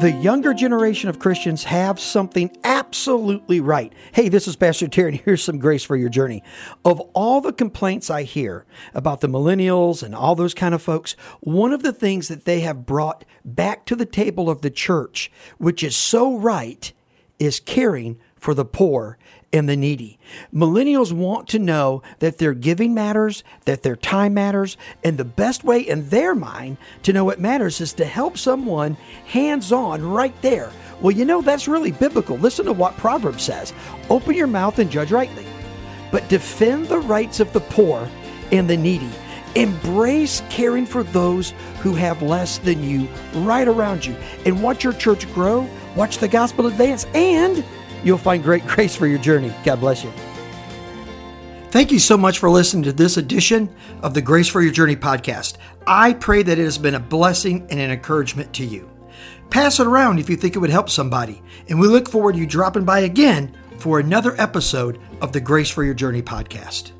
The younger generation of Christians have something absolutely right. Hey, this is Pastor Terry, and here's some grace for your journey. Of all the complaints I hear about the millennials and all those kind of folks, one of the things that they have brought back to the table of the church, which is so right, is caring for the poor and the needy. Millennials want to know that their giving matters, that their time matters, and the best way in their mind to know it matters is to help someone hands on right there. Well, you know, that's really biblical. Listen to what Proverbs says Open your mouth and judge rightly, but defend the rights of the poor and the needy. Embrace caring for those who have less than you right around you and watch your church grow, watch the gospel advance, and You'll find great grace for your journey. God bless you. Thank you so much for listening to this edition of the Grace for Your Journey podcast. I pray that it has been a blessing and an encouragement to you. Pass it around if you think it would help somebody, and we look forward to you dropping by again for another episode of the Grace for Your Journey podcast.